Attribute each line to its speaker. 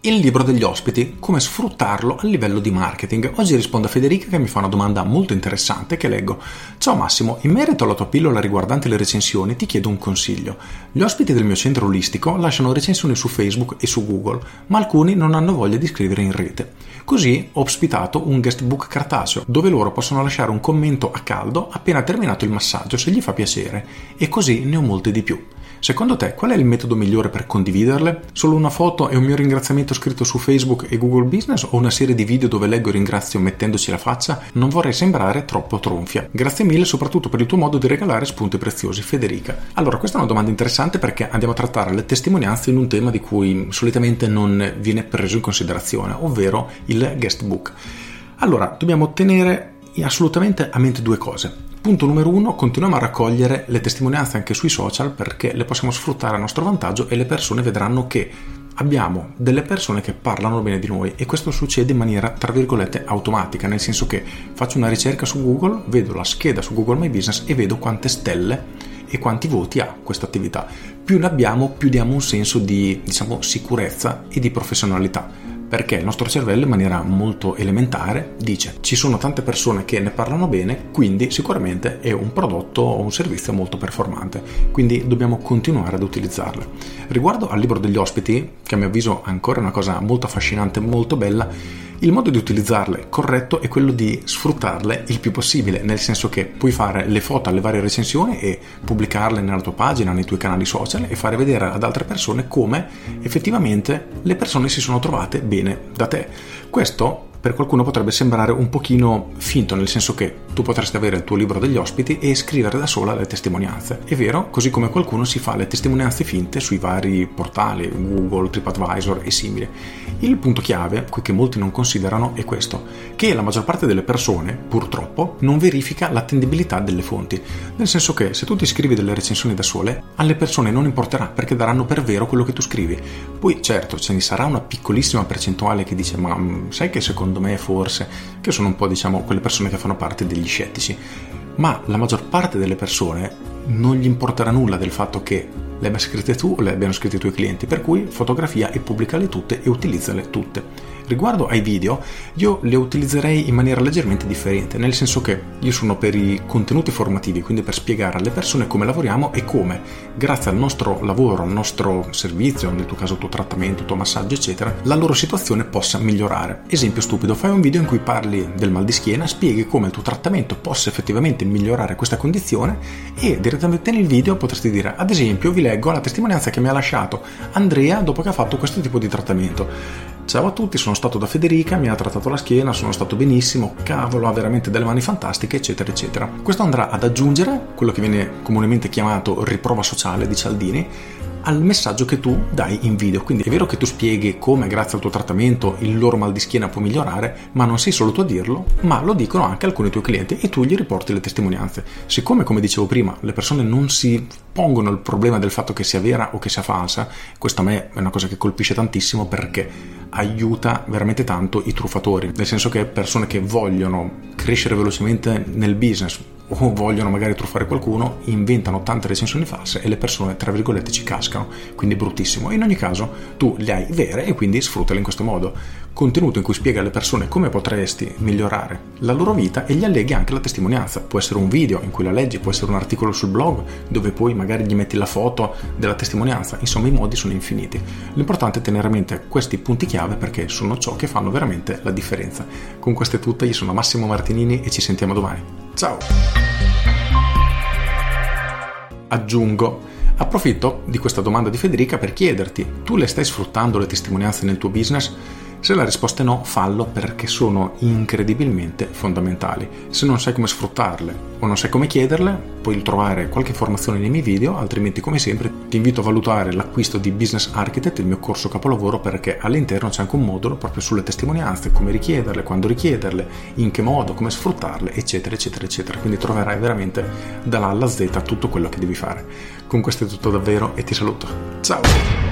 Speaker 1: Il libro degli ospiti, come sfruttarlo a livello di marketing. Oggi rispondo a Federica che mi fa una domanda molto interessante che leggo. Ciao Massimo, in merito alla tua pillola riguardante le recensioni ti chiedo un consiglio. Gli ospiti del mio centro olistico lasciano recensioni su Facebook e su Google, ma alcuni non hanno voglia di scrivere in rete. Così ho ospitato un guestbook cartaceo dove loro possono lasciare un commento a caldo appena terminato il massaggio se gli fa piacere e così ne ho molte di più. Secondo te qual è il metodo migliore per condividerle? Solo una foto e un mio ringraziamento scritto su Facebook e Google Business o una serie di video dove leggo e ringrazio mettendoci la faccia? Non vorrei sembrare troppo tronfia. Grazie mille soprattutto per il tuo modo di regalare spunti preziosi, Federica. Allora, questa è una domanda interessante perché andiamo a trattare le testimonianze in un tema di cui solitamente non viene preso in considerazione, ovvero il guest book. Allora, dobbiamo tenere assolutamente a mente due cose. Punto numero uno, continuiamo a raccogliere le testimonianze anche sui social perché le possiamo sfruttare a nostro vantaggio e le persone vedranno che abbiamo delle persone che parlano bene di noi e questo succede in maniera tra virgolette automatica, nel senso che faccio una ricerca su Google, vedo la scheda su Google My Business e vedo quante stelle e quanti voti ha questa attività. Più ne abbiamo, più diamo un senso di diciamo, sicurezza e di professionalità perché il nostro cervello in maniera molto elementare dice ci sono tante persone che ne parlano bene, quindi sicuramente è un prodotto o un servizio molto performante, quindi dobbiamo continuare ad utilizzarle. Riguardo al libro degli ospiti, che a mio avviso è ancora una cosa molto affascinante, molto bella, il modo di utilizzarle corretto è quello di sfruttarle il più possibile, nel senso che puoi fare le foto alle varie recensioni e pubblicarle nella tua pagina, nei tuoi canali social e fare vedere ad altre persone come effettivamente le persone si sono trovate bene da te. Questo per qualcuno potrebbe sembrare un pochino finto, nel senso che tu potresti avere il tuo libro degli ospiti e scrivere da sola le testimonianze. È vero, così come qualcuno si fa le testimonianze finte sui vari portali, Google, TripAdvisor e simili. Il punto chiave, che molti non considerano, è questo, che la maggior parte delle persone, purtroppo, non verifica l'attendibilità delle fonti. Nel senso che se tu ti scrivi delle recensioni da sole, alle persone non importerà perché daranno per vero quello che tu scrivi. Poi certo, ce ne sarà una piccolissima percentuale che dice ma mm, sai che secondo me forse, che sono un po' diciamo quelle persone che fanno parte degli scettici, ma la maggior parte delle persone non gli importerà nulla del fatto che le abbia scritte tu o le abbiano scritte i tuoi clienti, per cui fotografia e pubblicale tutte e utilizzale tutte. Riguardo ai video, io le utilizzerei in maniera leggermente differente, nel senso che io sono per i contenuti formativi, quindi per spiegare alle persone come lavoriamo e come, grazie al nostro lavoro, al nostro servizio, nel tuo caso il tuo trattamento, il tuo massaggio, eccetera, la loro situazione possa migliorare. Esempio stupido, fai un video in cui parli del mal di schiena, spieghi come il tuo trattamento possa effettivamente migliorare questa condizione e direttamente nel video potresti dire, ad esempio, vi leggo la testimonianza che mi ha lasciato Andrea dopo che ha fatto questo tipo di trattamento. Ciao a tutti, sono stato da Federica, mi ha trattato la schiena, sono stato benissimo, cavolo, ha veramente delle mani fantastiche, eccetera, eccetera. Questo andrà ad aggiungere quello che viene comunemente chiamato riprova sociale di Cialdini al messaggio che tu dai in video. Quindi è vero che tu spieghi come grazie al tuo trattamento il loro mal di schiena può migliorare, ma non sei solo tu a dirlo, ma lo dicono anche alcuni tuoi clienti e tu gli riporti le testimonianze. Siccome, come dicevo prima, le persone non si pongono il problema del fatto che sia vera o che sia falsa, questo a me è una cosa che colpisce tantissimo perché aiuta veramente tanto i truffatori, nel senso che persone che vogliono crescere velocemente nel business o vogliono magari truffare qualcuno, inventano tante recensioni false e le persone, tra virgolette, ci cascano, quindi è bruttissimo. In ogni caso, tu le hai vere e quindi sfruttale in questo modo. Contenuto in cui spiega alle persone come potresti migliorare la loro vita e gli alleghi anche la testimonianza. Può essere un video in cui la leggi, può essere un articolo sul blog dove poi magari gli metti la foto della testimonianza. Insomma, i modi sono infiniti. L'importante è tenere a mente questi punti chiave perché sono ciò che fanno veramente la differenza. Con questo è tutto, io sono Massimo Martinini e ci sentiamo domani. Ciao! Aggiungo, approfitto di questa domanda di Federica per chiederti, tu le stai sfruttando le testimonianze nel tuo business? Se la risposta è no, fallo perché sono incredibilmente fondamentali. Se non sai come sfruttarle o non sai come chiederle, puoi trovare qualche informazione nei miei video, altrimenti come sempre ti invito a valutare l'acquisto di Business Architect, il mio corso capolavoro, perché all'interno c'è anche un modulo proprio sulle testimonianze, come richiederle, quando richiederle, in che modo, come sfruttarle, eccetera, eccetera, eccetera. Quindi troverai veramente dall'A alla Z tutto quello che devi fare. Con questo è tutto davvero e ti saluto. Ciao!